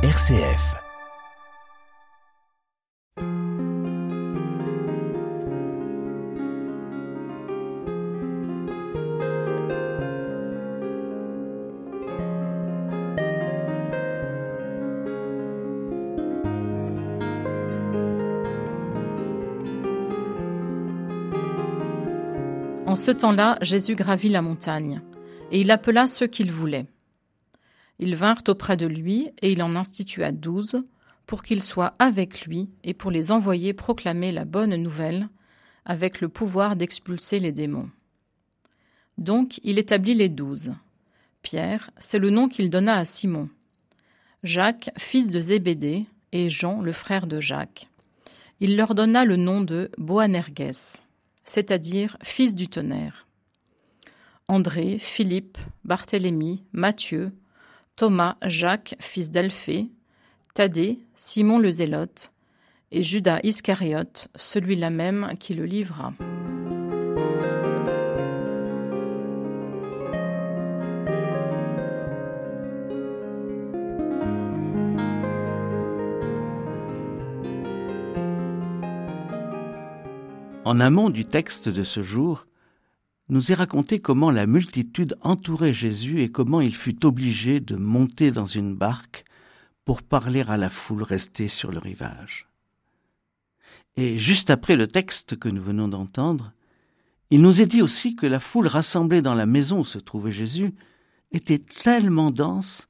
RCF. En ce temps-là, Jésus gravit la montagne, et il appela ceux qu'il voulait. Ils vinrent auprès de lui, et il en institua douze, pour qu'ils soient avec lui, et pour les envoyer proclamer la bonne nouvelle, avec le pouvoir d'expulser les démons. Donc il établit les douze. Pierre, c'est le nom qu'il donna à Simon. Jacques, fils de Zébédée, et Jean, le frère de Jacques. Il leur donna le nom de Boanerges c'est-à-dire fils du tonnerre. André, Philippe, Barthélemy, Matthieu, Thomas, Jacques, fils d'Alphée, Thaddée, Simon le Zélote, et Judas Iscariote, celui-là même qui le livra. En amont du texte de ce jour, nous est raconté comment la multitude entourait Jésus et comment il fut obligé de monter dans une barque pour parler à la foule restée sur le rivage. Et juste après le texte que nous venons d'entendre, il nous est dit aussi que la foule rassemblée dans la maison où se trouvait Jésus était tellement dense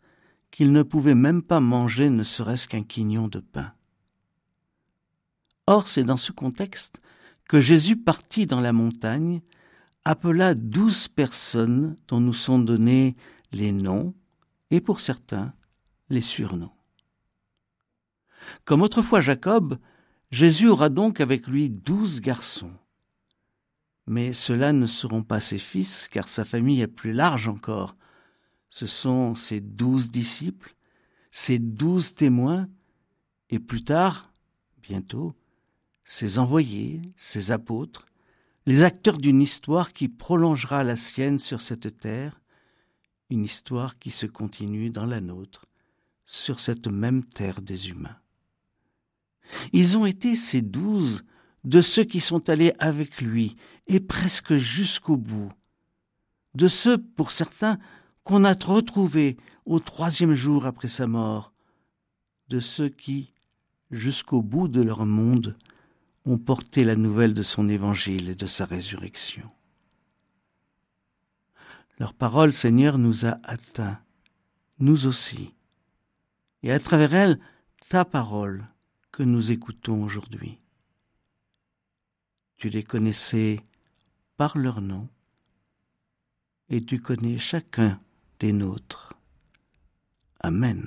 qu'il ne pouvait même pas manger ne serait-ce qu'un quignon de pain. Or, c'est dans ce contexte que Jésus partit dans la montagne, appela douze personnes dont nous sont donnés les noms et pour certains les surnoms. Comme autrefois Jacob, Jésus aura donc avec lui douze garçons. Mais ceux-là ne seront pas ses fils, car sa famille est plus large encore. Ce sont ses douze disciples, ses douze témoins, et plus tard, bientôt, ses envoyés, ses apôtres, les acteurs d'une histoire qui prolongera la sienne sur cette terre, une histoire qui se continue dans la nôtre, sur cette même terre des humains. Ils ont été ces douze de ceux qui sont allés avec lui, et presque jusqu'au bout, de ceux, pour certains, qu'on a retrouvés au troisième jour après sa mort, de ceux qui, jusqu'au bout de leur monde, ont porté la nouvelle de son évangile et de sa résurrection. Leur parole, Seigneur, nous a atteints, nous aussi, et à travers elle, ta parole que nous écoutons aujourd'hui. Tu les connaissais par leur nom, et tu connais chacun des nôtres. Amen.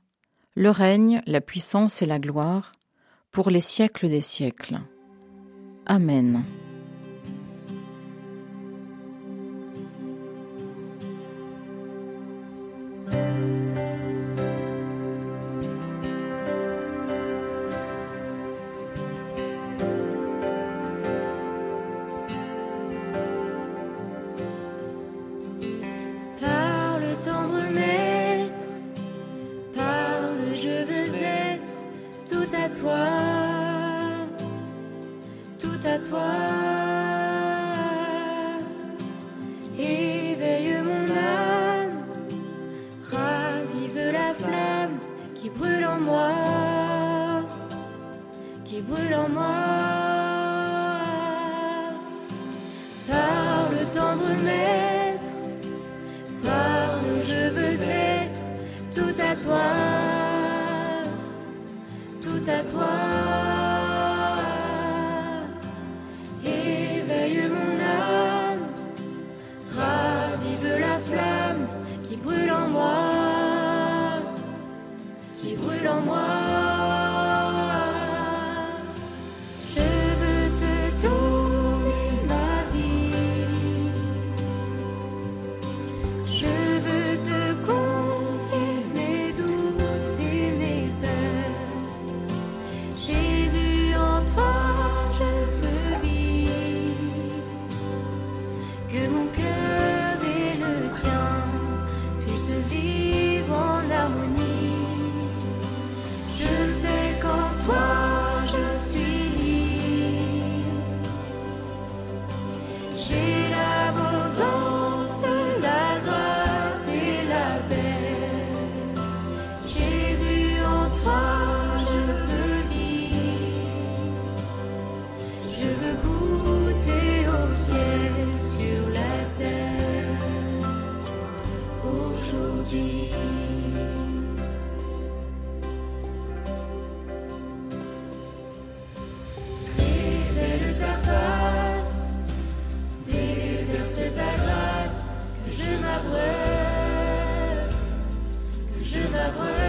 le règne, la puissance et la gloire, pour les siècles des siècles. Amen. à toi. Éveille mon âme, ravive la flamme qui brûle en moi, qui brûle en moi. Par le tendre maître, par le je veux être, tout à toi, tout à toi. sur la terre, aujourd'hui. Révèle ta face, déverse ta grâce, que je m'abreuve, que je m'abreuve.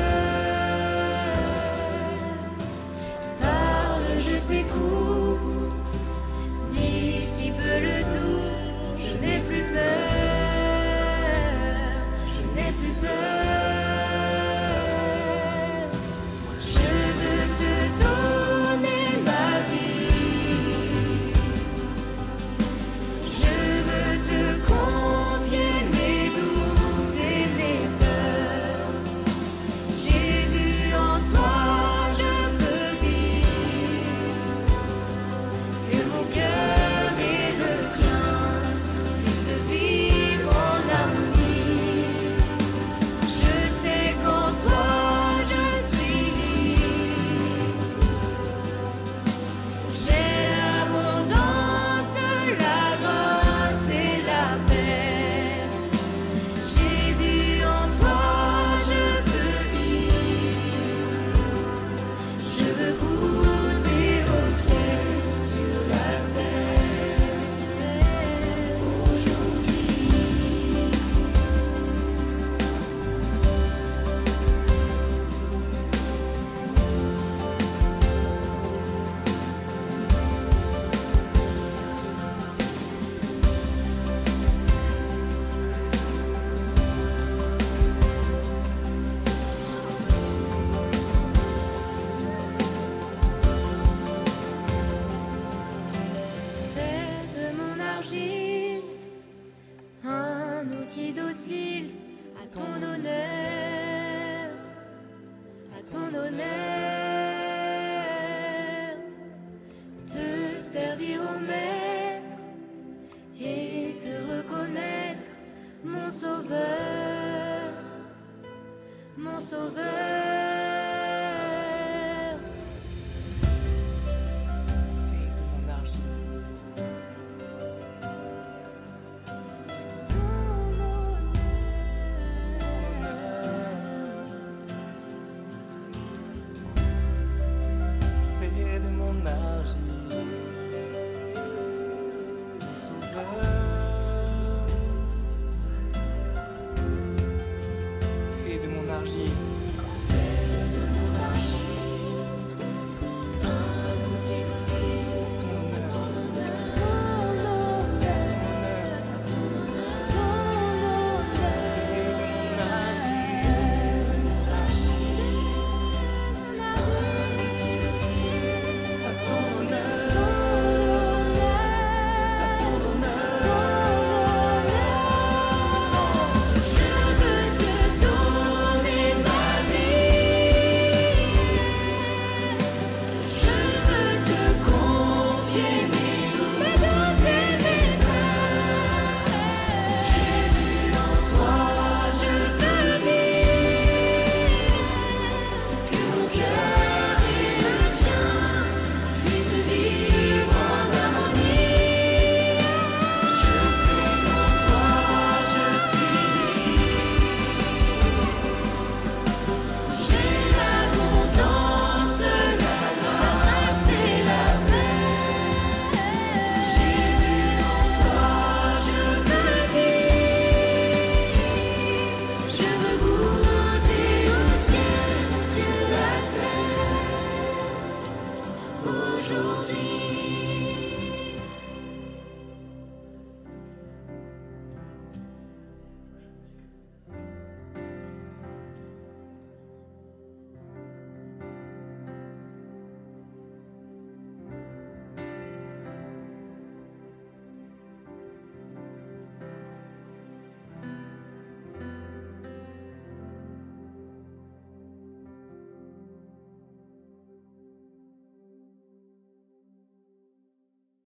un outil docile à ton honneur, à ton honneur, te servir au maître et te reconnaître mon sauveur, mon sauveur. énergie.